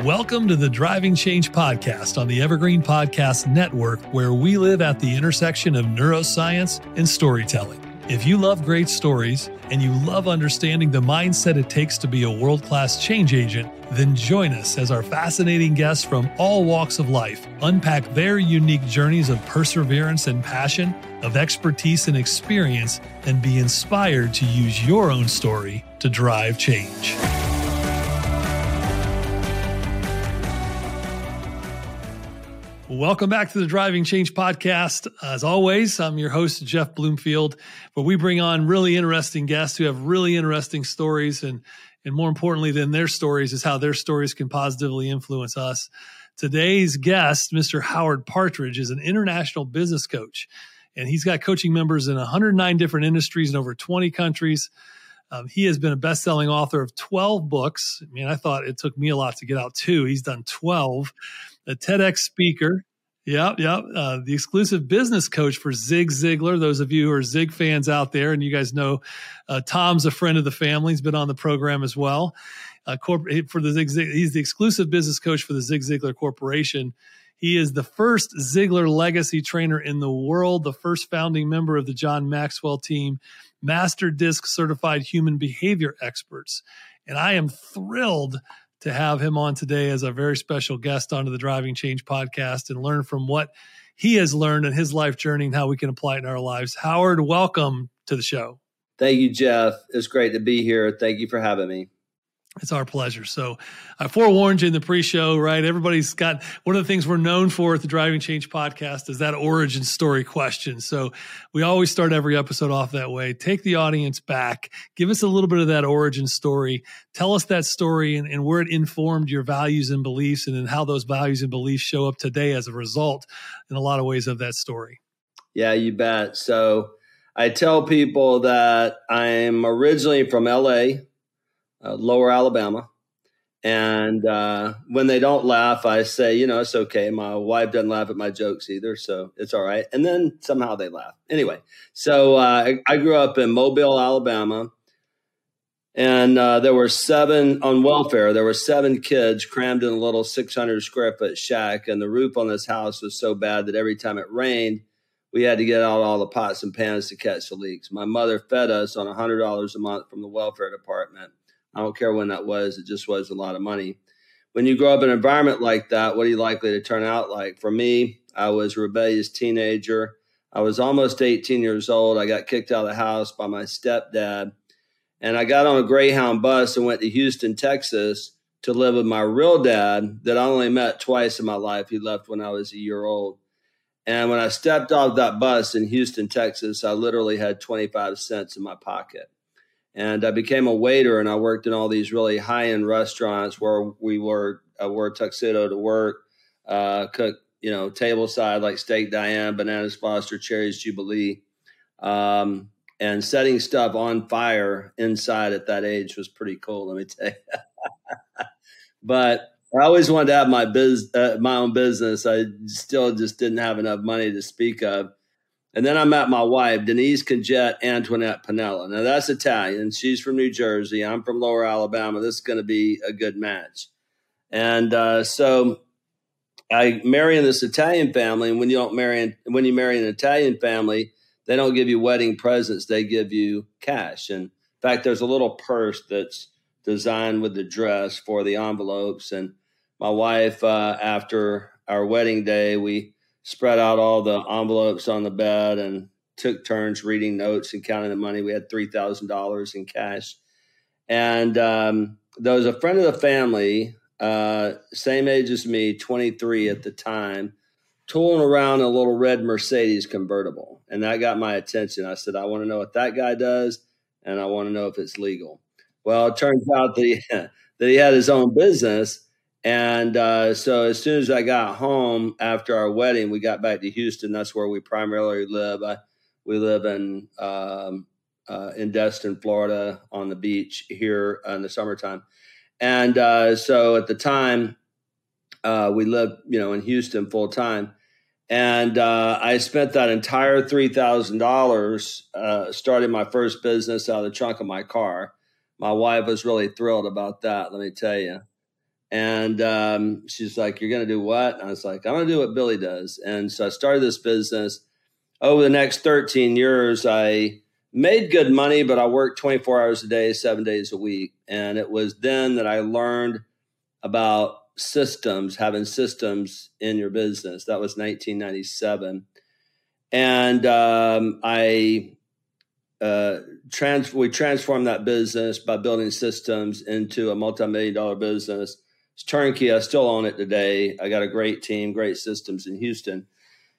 Welcome to the Driving Change Podcast on the Evergreen Podcast Network, where we live at the intersection of neuroscience and storytelling. If you love great stories and you love understanding the mindset it takes to be a world class change agent, then join us as our fascinating guests from all walks of life unpack their unique journeys of perseverance and passion, of expertise and experience, and be inspired to use your own story to drive change. Welcome back to the Driving Change Podcast. As always, I'm your host, Jeff Bloomfield, where we bring on really interesting guests who have really interesting stories. And, and more importantly than their stories is how their stories can positively influence us. Today's guest, Mr. Howard Partridge, is an international business coach, and he's got coaching members in 109 different industries in over 20 countries. Um, he has been a best-selling author of 12 books. I mean, I thought it took me a lot to get out two. He's done 12 a TEDx speaker. Yep, yep. Uh, the exclusive business coach for Zig Ziglar. Those of you who are Zig fans out there, and you guys know uh, Tom's a friend of the family. He's been on the program as well. Uh, corp- for the Zig, Zig, he's the exclusive business coach for the Zig Ziglar Corporation. He is the first Ziglar legacy trainer in the world, the first founding member of the John Maxwell team, master DISC certified human behavior experts. And I am thrilled to have him on today as a very special guest onto the Driving Change podcast and learn from what he has learned in his life journey and how we can apply it in our lives. Howard, welcome to the show. Thank you, Jeff. It's great to be here. Thank you for having me. It's our pleasure. So I forewarned you in the pre-show, right? Everybody's got one of the things we're known for at the Driving Change podcast is that origin story question. So we always start every episode off that way. Take the audience back, give us a little bit of that origin story. Tell us that story and, and where it informed your values and beliefs and then how those values and beliefs show up today as a result in a lot of ways of that story. Yeah, you bet. So I tell people that I'm originally from LA uh, Lower Alabama. And uh, when they don't laugh, I say, you know, it's okay. My wife doesn't laugh at my jokes either, so it's all right. And then somehow they laugh. Anyway, so uh, I, I, grew up in Mobile, Alabama, and uh, there were seven on welfare. There were seven kids crammed in a little 600 square foot shack, and the roof on this house was so bad that every time it rained, we had to get out all the pots and pans to catch the leaks. My mother fed us on $100 a month from the welfare department I don't care when that was. It just was a lot of money. When you grow up in an environment like that, what are you likely to turn out like? For me, I was a rebellious teenager. I was almost 18 years old. I got kicked out of the house by my stepdad. And I got on a Greyhound bus and went to Houston, Texas to live with my real dad that I only met twice in my life. He left when I was a year old. And when I stepped off that bus in Houston, Texas, I literally had 25 cents in my pocket and I became a waiter and I worked in all these really high end restaurants where we were I wore tuxedo to work, uh, cook you know table side like steak Diane, bananas Foster, cherries Jubilee, um, and setting stuff on fire inside at that age was pretty cool. Let me tell you, but. I always wanted to have my biz, uh, my own business. I still just didn't have enough money to speak of. And then I met my wife, Denise Conjette Antoinette Pinella. Now that's Italian. She's from New Jersey. I'm from Lower Alabama. This is going to be a good match. And uh, so I marry in this Italian family. And when you don't marry, when you marry an Italian family, they don't give you wedding presents. They give you cash. And in fact, there's a little purse that's designed with the dress for the envelopes. And my wife, uh, after our wedding day, we spread out all the envelopes on the bed and took turns reading notes and counting the money. We had three thousand dollars in cash, and um, there was a friend of the family, uh, same age as me, twenty three at the time, tooling around a little red Mercedes convertible, and that got my attention. I said, "I want to know what that guy does, and I want to know if it's legal." Well, it turns out that he, that he had his own business and uh, so as soon as I got home after our wedding, we got back to Houston. That's where we primarily live. I, we live in um, uh, in Destin, Florida, on the beach here in the summertime. And uh, so at the time, uh, we lived, you know, in Houston full time. And uh, I spent that entire three thousand dollars uh, starting my first business out of the trunk of my car. My wife was really thrilled about that. Let me tell you And um, she's like, You're going to do what? And I was like, I'm going to do what Billy does. And so I started this business. Over the next 13 years, I made good money, but I worked 24 hours a day, seven days a week. And it was then that I learned about systems, having systems in your business. That was 1997. And um, I uh, trans- we transformed that business by building systems into a multi-million dollar business it's turnkey. I still own it today. I got a great team, great systems in Houston.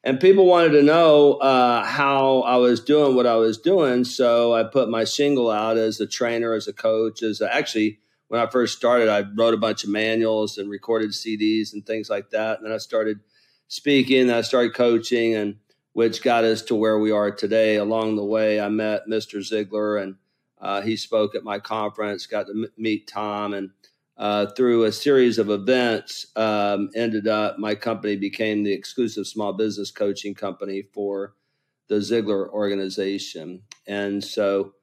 And people wanted to know uh, how I was doing what I was doing. So I put my shingle out as a trainer, as a coach, as a, actually, when I first started, I wrote a bunch of manuals and recorded CDs and things like that. And then I started speaking, I started coaching, and which got us to where we are today. Along the way, I met Mr. Ziglar, and uh, he spoke at my conference, got to meet Tom, and uh, through a series of events, um, ended up my company became the exclusive small business coaching company for the Ziglar organization. And so,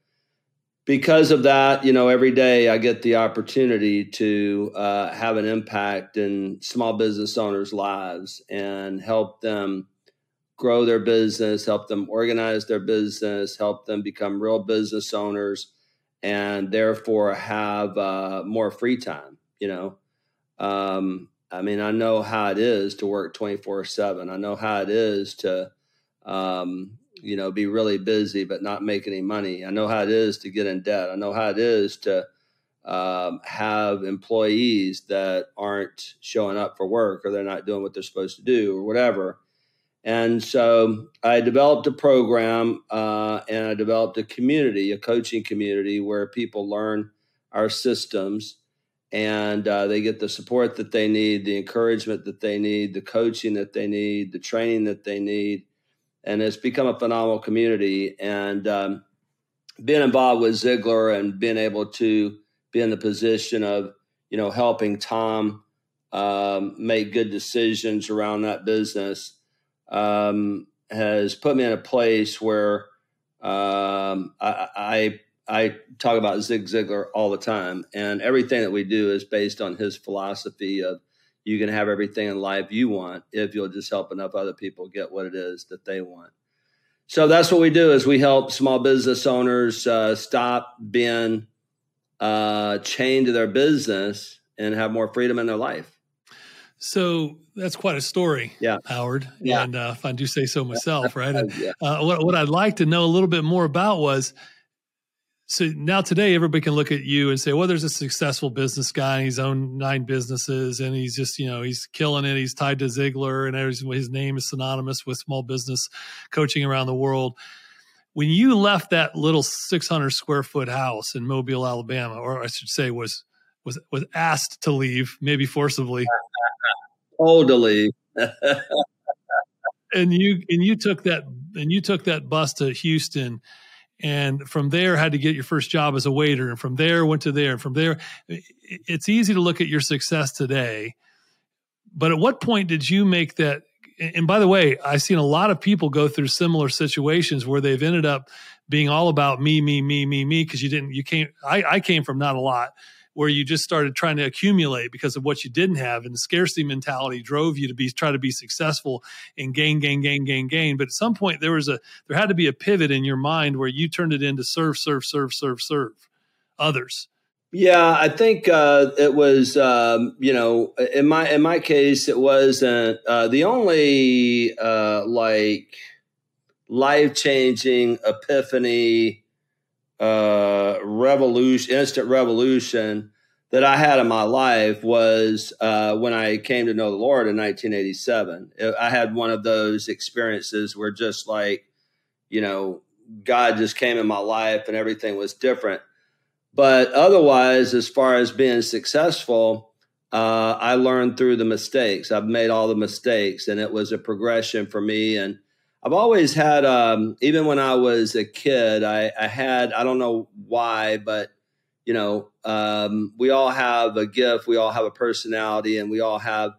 because of that, you know, every day I get the opportunity to uh, have an impact in small business owners' lives and help them grow their business, help them organize their business, help them become real business owners and therefore have uh, more free time. You know, um, I mean, I know how it is to work 24 7. I know how it is to, um, you know, be really busy but not make any money. I know how it is to get in debt. I know how it is to um, have employees that aren't showing up for work or they're not doing what they're supposed to do or whatever. And so I developed a program uh, and I developed a community, a coaching community where people learn our systems and uh, they get the support that they need, the encouragement that they need, the coaching that they need, the training that they need. And it's become a phenomenal community. And um, being involved with Ziglar and being able to be in the position of, you know, helping Tom um, make good decisions around that business um, has put me in a place where um, I, I, I talk about Zig Ziglar all the time, and everything that we do is based on his philosophy of you can have everything in life you want if you'll just help enough other people get what it is that they want. So that's what we do is we help small business owners uh, stop being uh, chained to their business and have more freedom in their life. So that's quite a story, yeah. Howard. Yeah. And uh, if I do say so myself, right? And, yeah. uh, what, what I'd like to know a little bit more about was so now today everybody can look at you and say, well, there's a successful business guy and he's owned nine businesses and he's just, you know, he's killing it. He's tied to Ziglar and his name is synonymous with small business coaching around the world. When you left that little 600 square foot house in Mobile, Alabama, or I should say was was was asked to leave, maybe forcibly. Totally. and you and you took that and you took that bus to Houston and from there had to get your first job as a waiter and from there went to there and from there it's easy to look at your success today but at what point did you make that and by the way i've seen a lot of people go through similar situations where they've ended up being all about me me me me me because you didn't you came I, I came from not a lot where you just started trying to accumulate because of what you didn't have. And the scarcity mentality drove you to be try to be successful and gain gain gain gain gain. But at some point there was a there had to be a pivot in your mind where you turned it into serve serve serve serve serve others. Yeah i think uh, it was um, you know in my in my case it wasn't uh, the only uh, like life changing epiphany uh, revolution, instant revolution that I had in my life was uh, when I came to know the Lord in 1987. I had one of those experiences where just like, you know, God just came in my life and everything was different. But otherwise, as far as being successful, uh, I learned through the mistakes. I've made all the mistakes, and it was a progression for me. And I've always had, um, even when I was a kid, I, I, had, I don't know why, but, you know, um, we all have a gift, we all have a personality, and we all have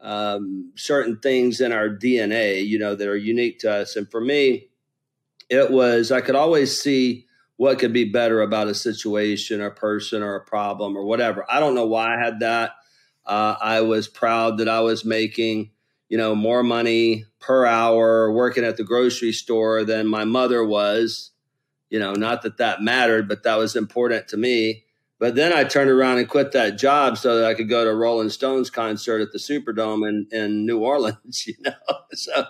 um, certain things in our DNA, you know, that are unique to us. And for me, it was, I could always see what could be better about a situation or person or a problem or whatever. I don't know why I had that. Uh, I was proud that I was making, you know, more money per hour working at the grocery store than my mother was. You know, not that that mattered, but that was important to me. But then I turned around and quit that job so that I could go to Rolling Stones concert at the Superdome in, in New Orleans, you know. So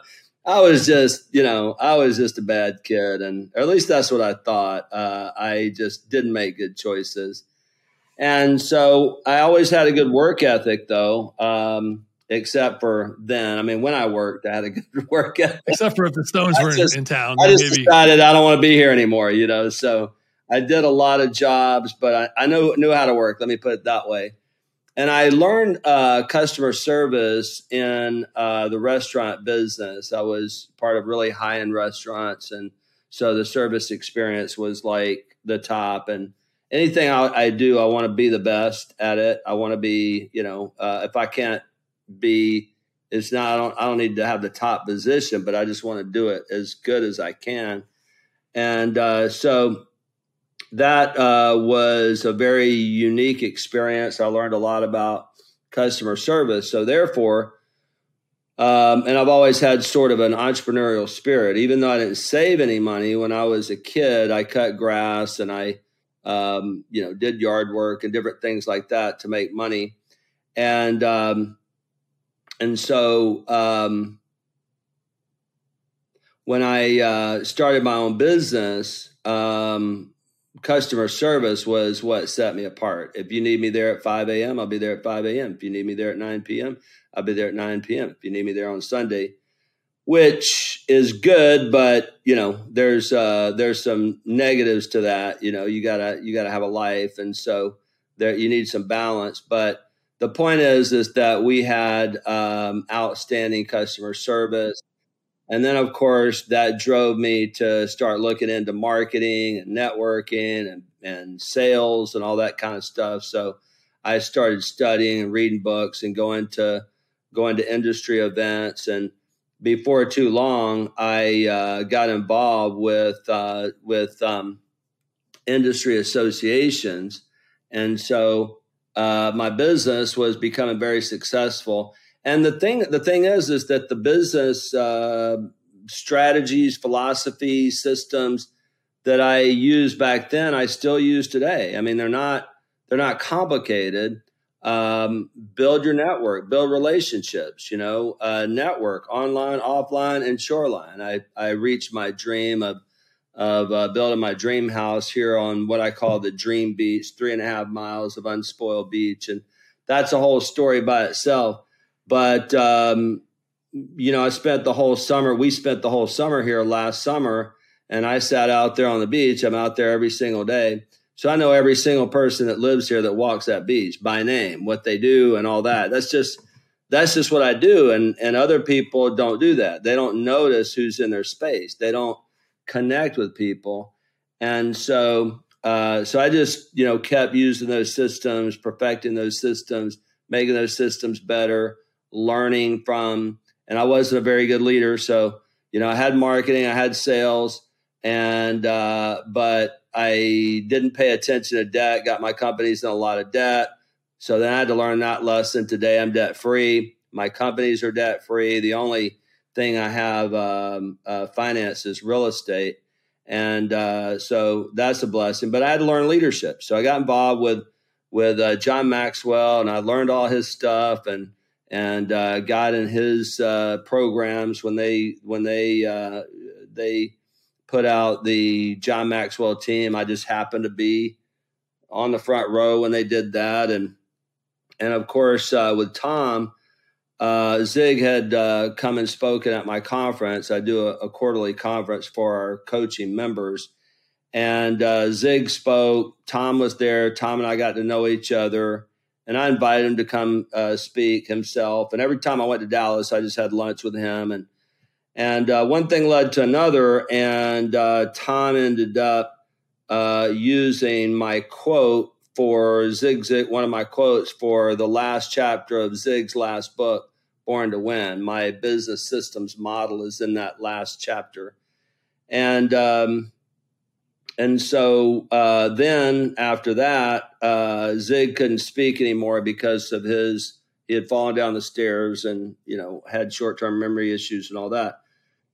I was just, you know, I was just a bad kid, and or at least that's what I thought. Uh, I just didn't make good choices, and so I always had a good work ethic, though. Um, except for then, I mean, when I worked, I had a good work ethic. Except for if the Stones were just, in, town, I just maybe. decided I don't want to be here anymore, you know. So I did a lot of jobs, but I, I knew knew how to work. Let me put it that way and I learned uh, customer service in uh, the restaurant business. I was part of really high end restaurants, and so the service experience was like the top. And anything I, I do, I want to be the best at it. I want to be, you know, uh, if I can't be, it's not. I don't. I don't need to have the top position, but I just want to do it as good as I can. And uh, so that uh, was a very unique experience. I learned a lot about customer service. So, therefore, um, and I've always had sort of an entrepreneurial spirit. Even though I didn't save any money when I was a kid, I cut grass and I, um, you know, did yard work and different things like that to make money. And um, and so um, when I uh, started my own business, um, customer service was what set me apart. If you need me there at 5 a.m., I'll be there at 5 a.m. If you need me there at 9 p.m., I'll be there at 9 p.m. If you need me there on Sunday, which is good, but you know, there's uh, there's some negatives to that. You know, you gotta you gotta have a life, and so there you need some balance. But the point is, is that we had um, outstanding customer service. And then, of course, that drove me to start looking into marketing and networking and, and sales and all that kind of stuff. So I started studying and reading books and going to going to industry events. And before too long, I uh, got involved with uh, with um, industry associations, and so uh, my business was becoming very successful. And the thing, the thing is, is that the business uh, strategies, philosophies, systems that I used back then, I still use today. I mean, they're not they're not complicated. Um, build your network, build relationships. You know, uh, network online, offline, and shoreline. I I reached my dream of of uh, building my dream house here on what I call the Dream Beach, three and a half miles of unspoiled beach, and that's a whole story by itself. But um, you know, I spent the whole summer. We spent the whole summer here last summer, and I sat out there on the beach. I'm out there every single day, so I know every single person that lives here that walks that beach by name, what they do, and all that. That's just that's just what I do, and and other people don't do that. They don't notice who's in their space. They don't connect with people, and so uh, so I just you know kept using those systems, perfecting those systems, making those systems better, learning from and I wasn't a very good leader. So, you know, I had marketing, I had sales, and uh, but I didn't pay attention to debt. Got my companies in a lot of debt. So then I had to learn that lesson. Today I'm debt free. My companies are debt free. The only thing I have um, uh, finance is real estate, and uh, so that's a blessing. But I had to learn leadership. So I got involved with with uh, John Maxwell, and I learned all his stuff and and uh, got in his uh, programs when they when they uh, they put out the John Maxwell team. I just happened to be on the front row when they did that, and and of course uh, with Tom. Uh, Zig had uh, come and spoken at my conference. I do a, a quarterly conference for our coaching members, and Zig spoke. Tom was there. Tom and I got to know each other and I invited him to come uh, speak himself. And every time I went to Dallas, I just had lunch with him, and and uh, one thing led to another, and uh, Tom ended up uh, using my quote for Zig Zig, one of my quotes for the last chapter of Zig's last book, Born to Win. My business systems model is in that last chapter, and um, and so uh, then after that, uh, Zig couldn't speak anymore because of his he had fallen down the stairs and you know had short term memory issues and all that.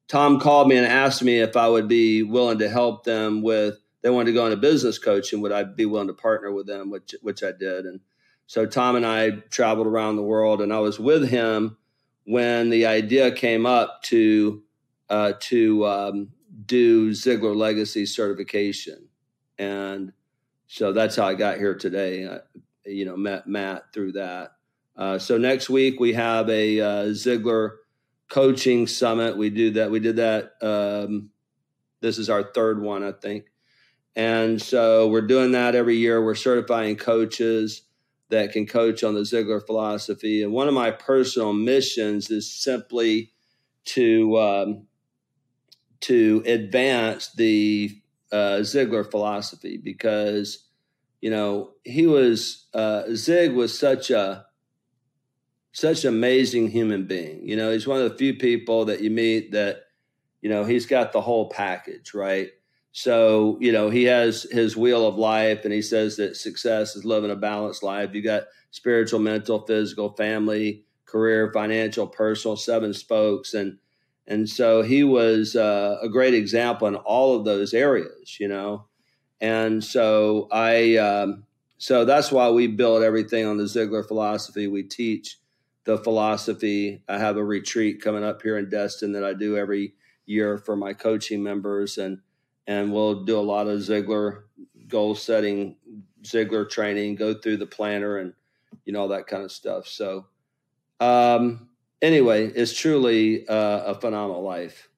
Tom called me and asked me if I would be willing to help them with. They wanted to go into business coaching. Would I be willing to partner with them? Which which I did. And so Tom and I traveled around the world, and I was with him when the idea came up to uh, to um, do Ziglar Legacy certification, and so that's how I got here today. I, you know, met Matt through that. Uh, so next week we have a uh, Ziglar coaching summit. We do that. We did that. Um, this is our third one, I think. And so we're doing that every year. We're certifying coaches that can coach on the Ziglar philosophy. And one of my personal missions is simply to um, to advance the uh, Ziglar philosophy because you know he was uh, Zig was such a such an amazing human being. You know, he's one of the few people that you meet that you know he's got the whole package, right? So, you know, he has his wheel of life and he says that success is living a balanced life. You got spiritual, mental, physical, family, career, financial, personal, seven spokes. And and so he was uh, a great example in all of those areas, you know. And so I, um, so that's why we build everything on the Ziglar philosophy. We teach the philosophy. I have a retreat coming up here in Destin that I do every year for my coaching members, and and we'll do a lot of Ziglar goal setting, Ziglar training, go through the planner, and you know all that kind of stuff. So, um, anyway, it's truly uh, a phenomenal life.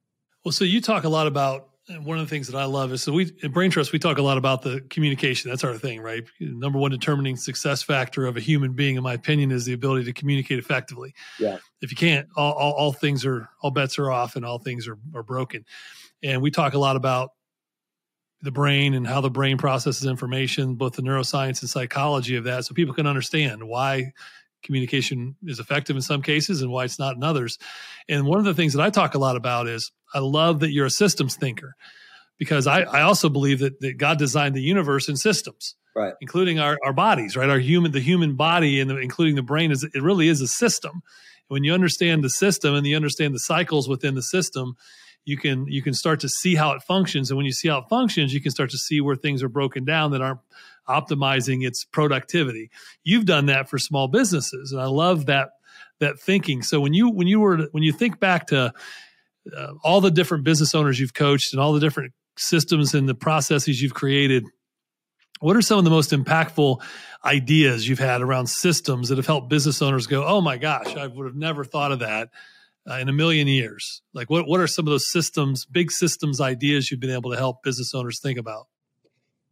Well, so you talk a lot about one of the things that I love is so we at Brain Trust we talk a lot about the communication. That's our thing, right? Number one determining success factor of a human being, in my opinion, is the ability to communicate effectively. Yeah. If you can't, all, all, all things are all bets are off and all things are, are broken. And we talk a lot about the brain and how the brain processes information, both the neuroscience and psychology of that, so people can understand why communication is effective in some cases and why it's not in others. And one of the things that I talk a lot about is I love that you're a systems thinker because I, I also believe that, that God designed the universe in systems. Right. Including our, our bodies, right? Our human, the human body and the, including the brain is, it really is a system. When you understand the system and you understand the cycles within the system, you can you can start to see how it functions. And when you see how it functions you can start to see where things are broken down that aren't optimizing its productivity. You've done that for small businesses and i love that that thinking. So when you when you were when you think back to uh, all the different business owners you've coached and all the different systems and the processes you've created what are some of the most impactful ideas you've had around systems that have helped business owners go oh my gosh i would have never thought of that uh, in a million years? Like, what what are some of those systems, big systems ideas you've been able to help business owners think about?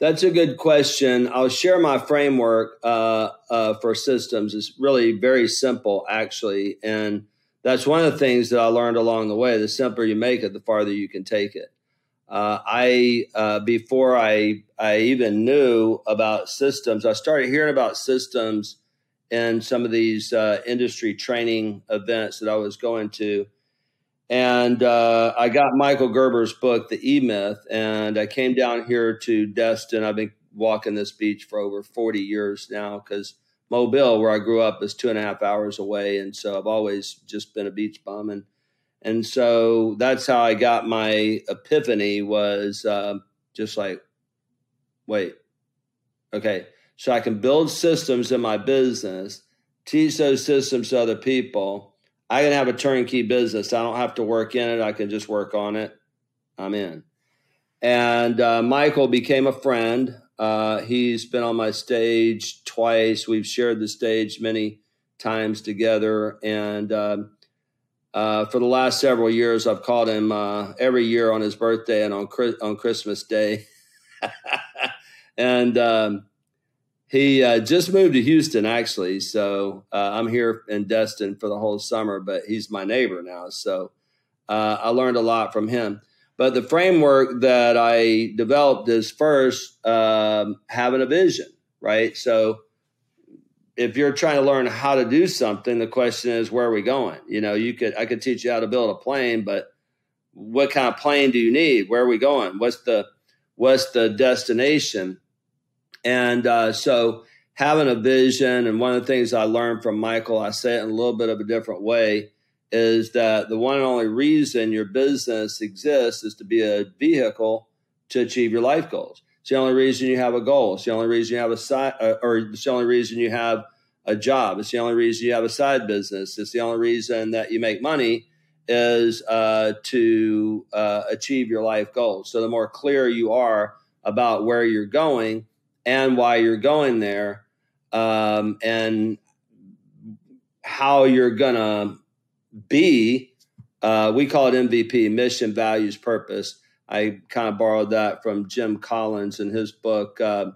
That's a good question. I'll share my framework uh, uh, for systems. It's really very simple, actually, and that's one of the things that I learned along the way. The simpler you make it, the farther you can take it. Uh, I uh, before I I even knew about systems, I started hearing about systems in some of these uh, industry training events that I was going to. And uh, I got Michael Gerber's book, The E Myth, and I came down here to Destin. I've been walking this beach for over 40 years now because Mobile, where I grew up, is two and a half hours away. And so I've always just been a beach bum. And, and so that's how I got my epiphany was uh, just like, wait, okay, so I can build systems in my business, teach those systems to other people. I can have a turnkey business. I don't have to work in it. I can just work on it. I'm in. And uh, Michael became a friend. Uh, he's been on my stage twice. We've shared the stage many times together. And um, uh, for the last several years, I've called him uh, every year on his birthday and on on Christmas Day. and um, he uh, just moved to Houston, actually. So uh, I'm here in Destin for the whole summer, but he's my neighbor now. So uh, I learned a lot from him. But the framework that I developed is first um, having a vision, right? So if you're trying to learn how to do something, the question is, where are we going? You know, you could I could teach you how to build a plane, but what kind of plane do you need? Where are we going? What's the what's the destination? And uh, so having a vision. And one of the things I learned from Michael, I say it in a little bit of a different way, is that the one and only reason your business exists is to be a vehicle to achieve your life goals. It's the only reason you have a goal. It's the only reason you have a side, uh, or it's the only reason you have a job. It's the only reason you have a side business. It's the only reason that you make money is uh, to uh, achieve your life goals. So the more clear you are about where you're going and why you're going there, um, and how you're gonna be, uh, we call it MVP: mission, values, purpose. I kind of borrowed that from Jim Collins in his book uh,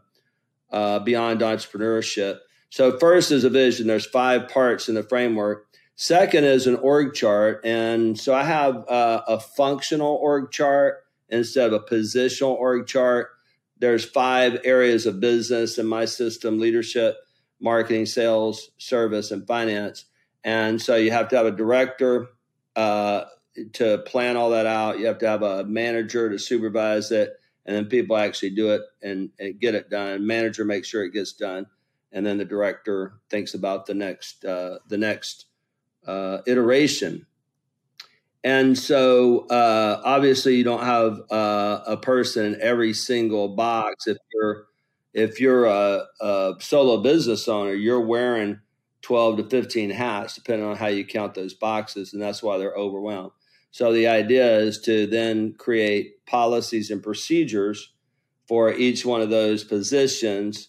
uh, Beyond Entrepreneurship. So first is a vision. There's five parts in the framework. Second is an org chart, and so I have uh, a functional org chart instead of a positional org chart. There's five areas of business in my system: leadership, marketing, sales, service, and finance. And so you have to have a director uh, to plan all that out. You have to have a manager to supervise it, and then people actually do it and, and get it done. Manager makes sure it gets done and then the director thinks about the next uh, the next uh, iteration. And so, uh, obviously, you don't have uh, a person in every single box. If you're if you're a, a, solo business owner, you're wearing twelve to fifteen hats, depending on how you count those boxes, and that's why they're overwhelmed. So the idea is to then create policies and procedures for each one of those positions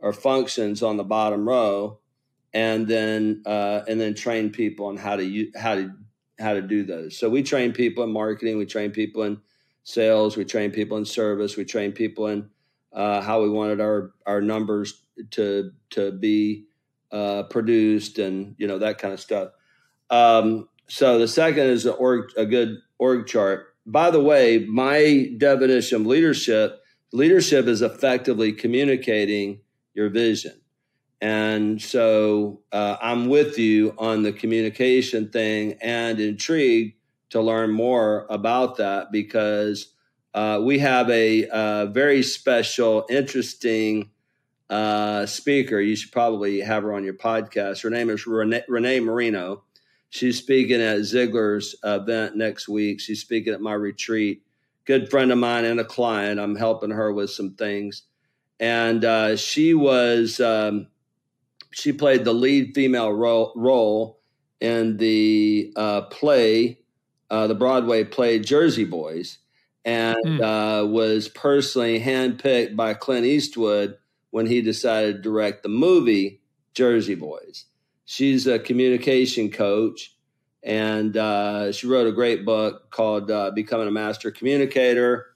or functions on the bottom row, and then uh, and then train people on how to how to how to do those. So we train people in marketing, we train people in sales, we train people in service, we train people in uh, how we wanted our our numbers to to be uh, produced, and you know that kind of stuff. Um, so the second is org, a good org chart. By the way, my definition of leadership leadership is effectively communicating your vision. And so uh, I'm with you on the communication thing and intrigued to learn more about that because uh, we have a, a, uh, very special, interesting uh, speaker. You should probably have her on your podcast. Her name is Renee, Renee Marino. She's speaking at Ziglar's event next week. She's speaking at my retreat. Good friend of mine and a client. I'm helping her with some things and uh, she was um, she played the lead female role, role in the uh, play, uh, the Broadway play Jersey Boys, and mm. was personally handpicked by Clint Eastwood when he decided to direct the movie Jersey Boys. She's a communication coach, and uh, she wrote a great book called uh, "Becoming a Master Communicator."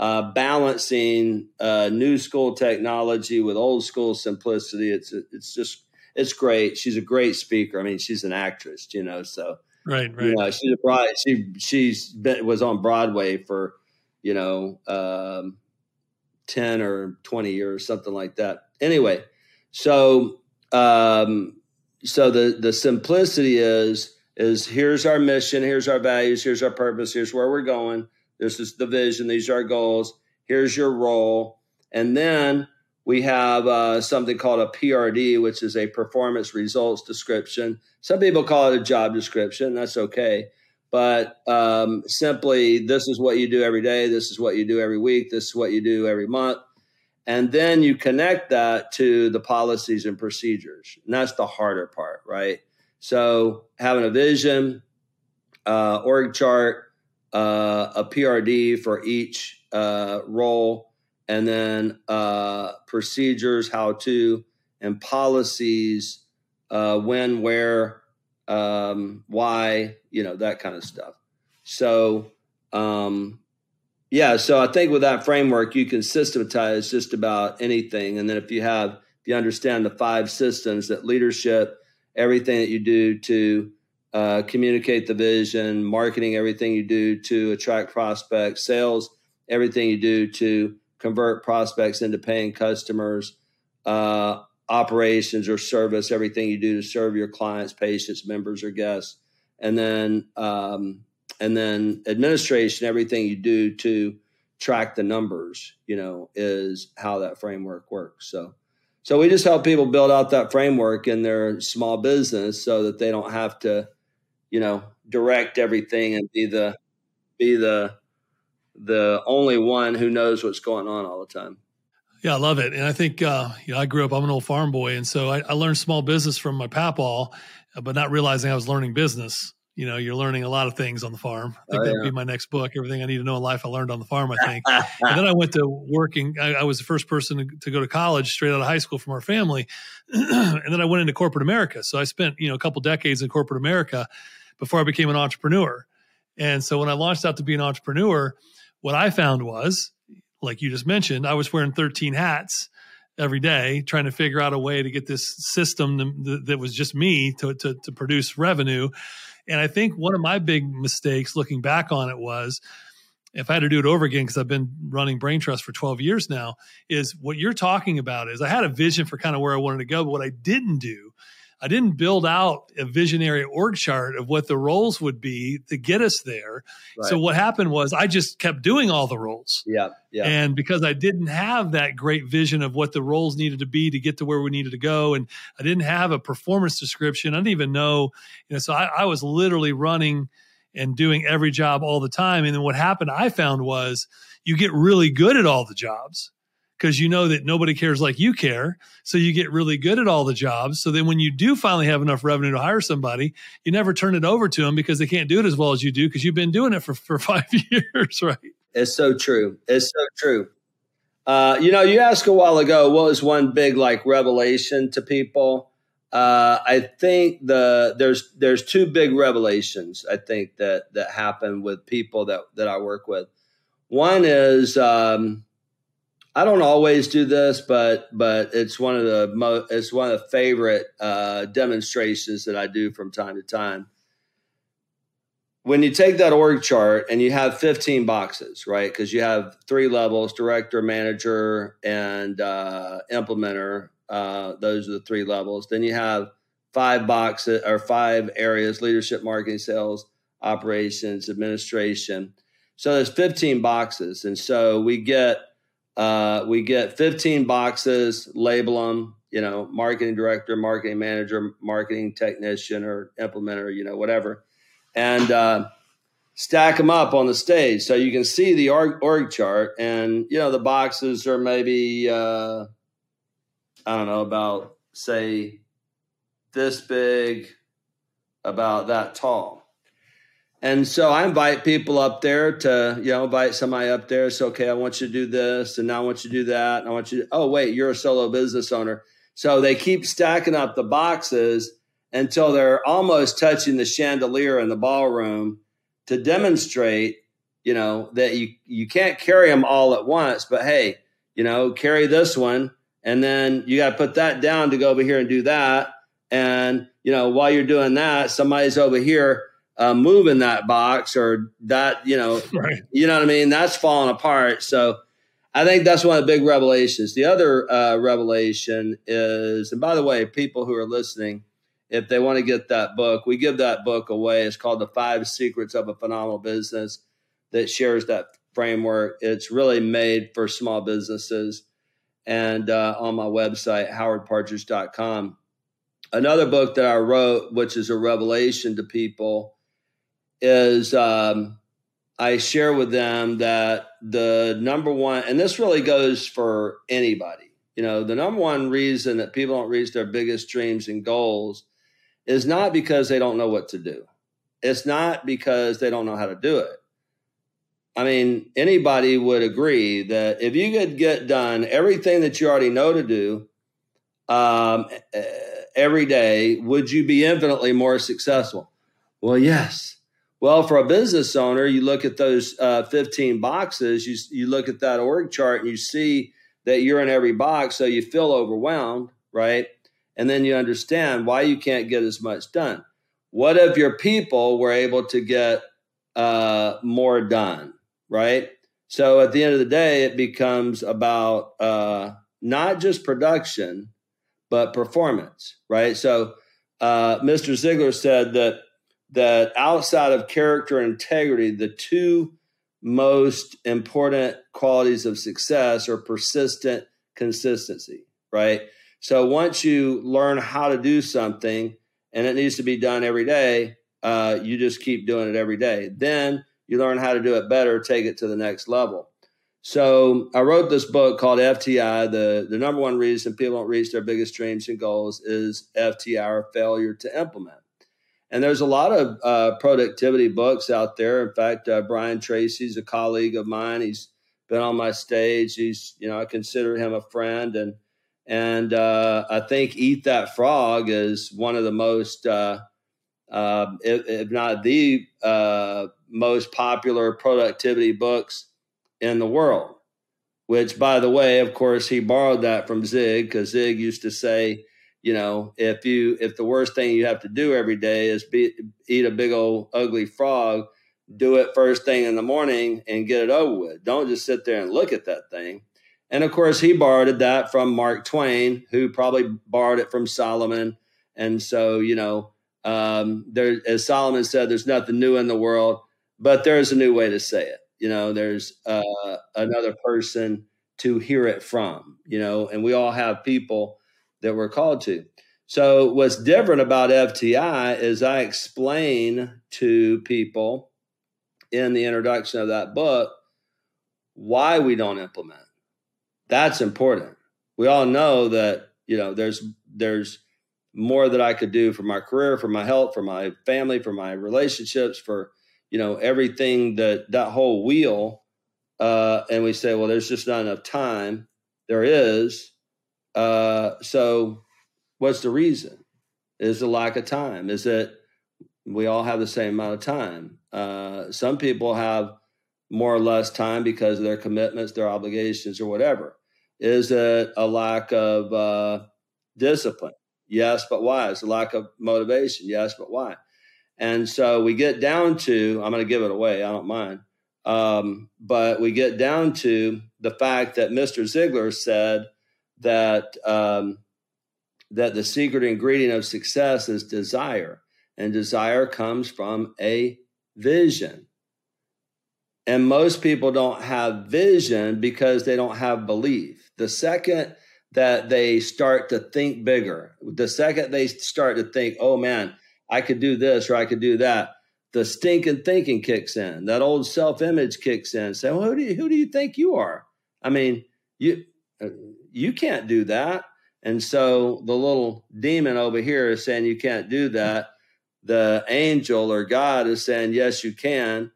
Uh, balancing uh, new school technology with old school simplicity. It's it's just it's great. She's a great speaker. I mean, she's an actress, you know. So right, right. You know, she's a broad, she she's been, was on Broadway for you know um, ten or twenty years, something like that. Anyway, so um, so the the simplicity is is here's our mission, here's our values, here's our purpose, here's where we're going this is the vision. These are our goals. Here's your role. And then we have uh, something called a PRD, which is a performance results description. Some people call it a job description. That's okay. But um, simply, this is what you do every day. This is what you do every week. This is what you do every month. And then you connect that to the policies and procedures. And that's the harder part, right? So having a vision, uh, org chart, uh, a PRD for each uh, role, and then uh, procedures, how to, and policies, uh, when, where, um, why, you know, that kind of stuff. So, um, yeah, so I think with that framework, you can systematize just about anything. And then if you have, if you understand the five systems that leadership, everything that you do to uh, communicate the vision, marketing, everything you do to attract prospects, sales, everything you do to convert prospects into paying customers, uh, operations or service, everything you do to serve your clients, patients, members, or guests, and then um, and then administration, everything you do to track the numbers, you know, is how that framework works. So So we just help people build out that framework in their small business so that they don't have to, you know, direct everything and be the be the the only one who knows what's going on all the time. Yeah, I love it. And I think, uh, you know, I grew up, I'm an old farm boy. And so I, I learned small business from my papaw, but not realizing I was learning business. You know, you're learning a lot of things on the farm. I think oh, that'd be my next book. Everything I need to know in life, I learned on the farm, I think. and then I went to working. I, I was the first person to, to, go to college straight out of high school from our family. and then I went into corporate America. So I spent, you know, a couple decades in corporate America before I became an entrepreneur. And so when I launched out to be an entrepreneur, what I found was like you just mentioned, I was wearing 13 hats every day trying to figure out a way to get this system that was just me to, to, to produce revenue. And I think one of my big mistakes looking back on it was if I had to do it over again, because I've been running Brain Trust for 12 years now, is what you're talking about is I had a vision for kind of where I wanted to go, but what I didn't do I didn't build out a visionary org chart of what the roles would be to get us there. Right. So what happened was I just kept doing all the roles. Yeah. Yeah. And because I didn't have that great vision of what the roles needed to be to get to where we needed to go, and I didn't have a performance description, I didn't even know, you know, so I, I was literally running and doing every job all the time. And then what happened, I found was you get really good at all the jobs because you know that nobody cares like you care. So you get really good at all the jobs. So then when you do finally have enough revenue to hire somebody, you never turn it over to them because they can't do it as well as you do because you've been doing it for, for five years, right? It's so true. It's so true. Uh, you know, you asked a while ago, what was one big like revelation to people? Uh, I think the there's there's two big revelations I think that that happen with people that that I work with. One is um, I don't always do this, but but it's one of the mo- it's one of the favorite uh, demonstrations that I do from time to time. When you take that org chart and you have 15 boxes, right? Because you have three levels: director, manager, and uh, implementer. Uh, those are the three levels. Then you have five boxes or five areas: leadership, marketing, sales, operations, administration. So there's 15 boxes, and so we get uh, we get 15 boxes, label them, you know, marketing director, marketing manager, marketing technician, or implementer, you know, whatever, and uh, stack them up on the stage so you can see the org, org chart. And you know, the boxes are maybe uh, I don't know about say this big, about that tall. And so I invite people up there to, you know, invite somebody up there. So, okay, I want you to do this and now I want you to do that. I want you to, oh, wait, you're a solo business owner. So they keep stacking up the boxes until they're almost touching the chandelier in the ballroom to demonstrate, you know, that you, you can't carry them all at once, but hey, you know, carry this one. And then you got to put that down to go over here and do that. And, you know, while you're doing that, somebody's over here uh, moving that box or that, you know, right. you know what I mean? That's falling apart. So I think that's one of the big revelations. The other uh, revelation is, and by the way, people who are listening, if they want to get that book, we give that book away. It's called The Five Secrets of a Phenomenal Business that shares that framework. It's really made for small businesses. And uh, on my website, howardpartridge.com. Another book that I wrote, which is a revelation to people, is um, I share with them that the number one, and this really goes for anybody, you know, the number one reason that people don't reach their biggest dreams and goals is not because they don't know what to do. It's not because they don't know how to do it. I mean, anybody would agree that if you could get done everything that you already know to do um, every day, would you be infinitely more successful? Well, yes. Well, for a business owner, you look at those uh, 15 boxes, you, you look at that org chart and you see that you're in every box. So you feel overwhelmed, right? And then you understand why you can't get as much done. What if your people were able to get uh, more done, right? So at the end of the day, it becomes about uh, not just production, but performance, right? So uh, Mr. Ziglar said that that outside of character and integrity, the two most important qualities of success are persistent consistency, right? So once you learn how to do something and it needs to be done every day, uh, you just keep doing it every day. Then you learn how to do it better, take it to the next level. So I wrote this book called FTI. The the number one reason people don't reach their biggest dreams and goals is FTI or failure to implement. And there's a lot of uh, productivity books out there. In fact, uh, Brian Tracy's a colleague of mine. He's been on my stage. He's you know I consider him a friend, and and uh, I think Eat That Frog is one of the most, uh, uh, if, if, not the uh, most popular productivity books in the world. Which, by the way, of course, he borrowed that from Zig because Zig used to say, you know, if you if the worst thing you have to do every day is be, eat a big old ugly frog, do it first thing in the morning and get it over with. Don't just sit there and look at that thing. And of course, he borrowed that from Mark Twain, who probably borrowed it from Solomon. And so, you know, um, there, as Solomon said, there's nothing new in the world, but there's a new way to say it you know there's uh, another person to hear it from you know and we all have people that we're called to. So what's different about fti is i explain to people in the introduction of that book why we don't implement. That's important. We all know that you know there's there's more that i could do for my career for my health for my family for my relationships for you know everything that that whole wheel. Uh, and we say well there's just not enough time. There is uh, so what's the reason? Is the lack of time? Is that we all have the same amount of time? Uh, some people have more or less time because of their commitments their obligations or whatever. Is it a lack of uh, discipline? Yes but why? It's a lack of motivation? Yes but why? And so we get down to, I'm going to give it away, I don't mind. Um, but we get down to the fact that Mr. Ziglar said that um, that the secret ingredient of success is desire, and desire comes from a vision. And most people don't have vision because they don't have belief. The second that they start to think bigger, the second they start to think, oh man, I could do this or I could do that. The stinking thinking kicks in. That old self image kicks in. Say, well, who do you, who do you think you are? I mean, you you can't do that. And so the little demon over here is saying you can't do that. The angel or God is saying yes, you can,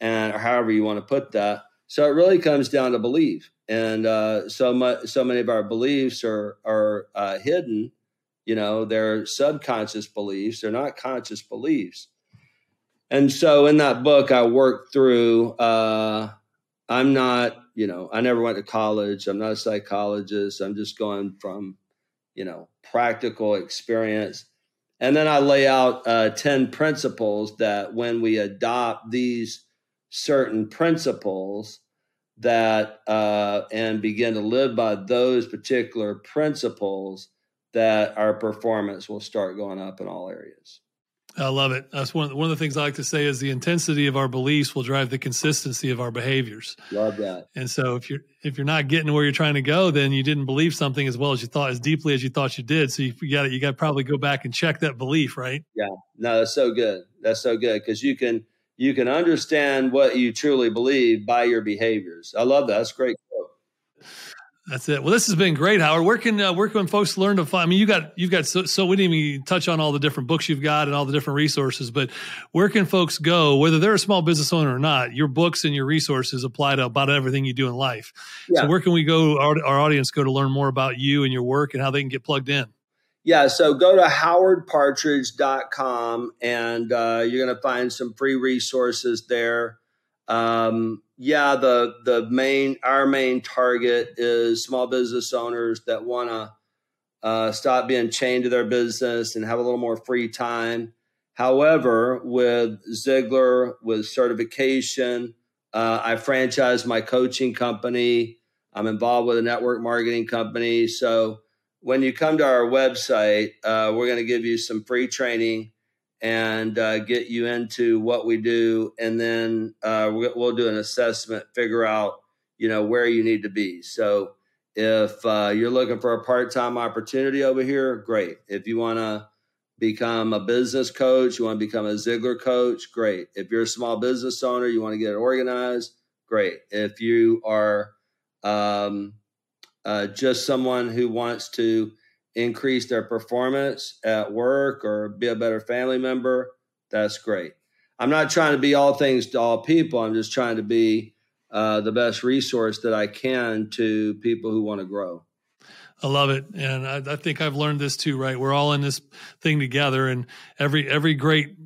and or however you want to put that. So it really comes down to belief, and uh, so much, so many of our beliefs are are uh, hidden you know, they're subconscious beliefs, they're not conscious beliefs. And so in that book, I worked through, uh, I'm not, you know, I never went to college. I'm not a psychologist. I'm just going from, you know, practical experience. And then I lay out uh, 10 principles that when we adopt these certain principles, that uh, and begin to live by those particular principles, that our performance will start going up in all areas. I love it. That's one one of the things I like to say is the intensity of our beliefs will drive the consistency of our behaviors. Love that. And so if you're if you're not getting where you're trying to go, then you didn't believe something as well as you thought, as deeply as you thought you did. So you, you got you got to probably go back and check that belief, right? Yeah. No, that's so good. That's so good because you can you can understand what you truly believe by your behaviors. I love that. That's great. That's it. Well, this has been great, Howard. Where can uh, where can folks learn to find? I mean, you got you've got so, so we didn't even touch on all the different books you've got and all the different resources, but where can folks go, whether they're a small business owner or not? Your books and your resources apply to about everything you do in life. Yeah. So, where can we go? Our, our audience go to learn more about you and your work and how they can get plugged in. Yeah, so go to howardpartridge.com and uh, you're going to find some free resources there. Um, yeah, the the main our main target is small business owners that want to uh, stop being chained to their business and have a little more free time. However, with Ziglar, with certification, uh, I franchise my coaching company. I'm involved with a network marketing company. So when you come to our website, uh, we're going to give you some free training and uh, get you into what we do, and then uh, we'll do an assessment, figure out you know where you need to be. So If uh, you're looking for a part time opportunity over here, great. If you want to become a business coach, you want to become a Ziglar coach, great. If you're a small business owner, you want to get it organized, great. If you are um, uh, just someone who wants to increase their performance at work or be a better family member, that's great. I'm not trying to be all things to all people. I'm just trying to be uh, the best resource that I can to people who want to grow. I love it, and I, I, think I've learned this too. Right, we're all in this thing together, and every every great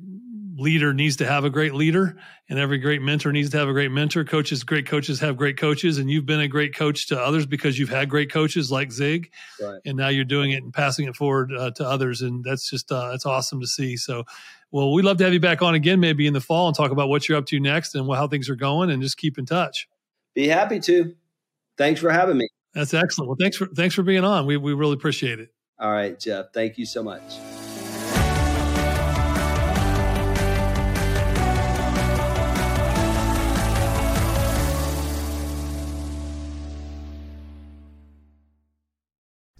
leader needs to have a great leader and every great mentor needs to have a great mentor. Coaches great coaches have great coaches and you've been a great coach to others because you've had great coaches like zig right. and now you're doing it and passing it forward uh, to others and that's just uh, that's awesome to see. So well we'd love to have you back on again maybe in the fall and talk about what you're up to next and how things are going and just keep in touch. Be happy to. Thanks for having me. That's excellent. Well thanks for thanks for being on. We, we really appreciate it. All right jeff. Thank you so much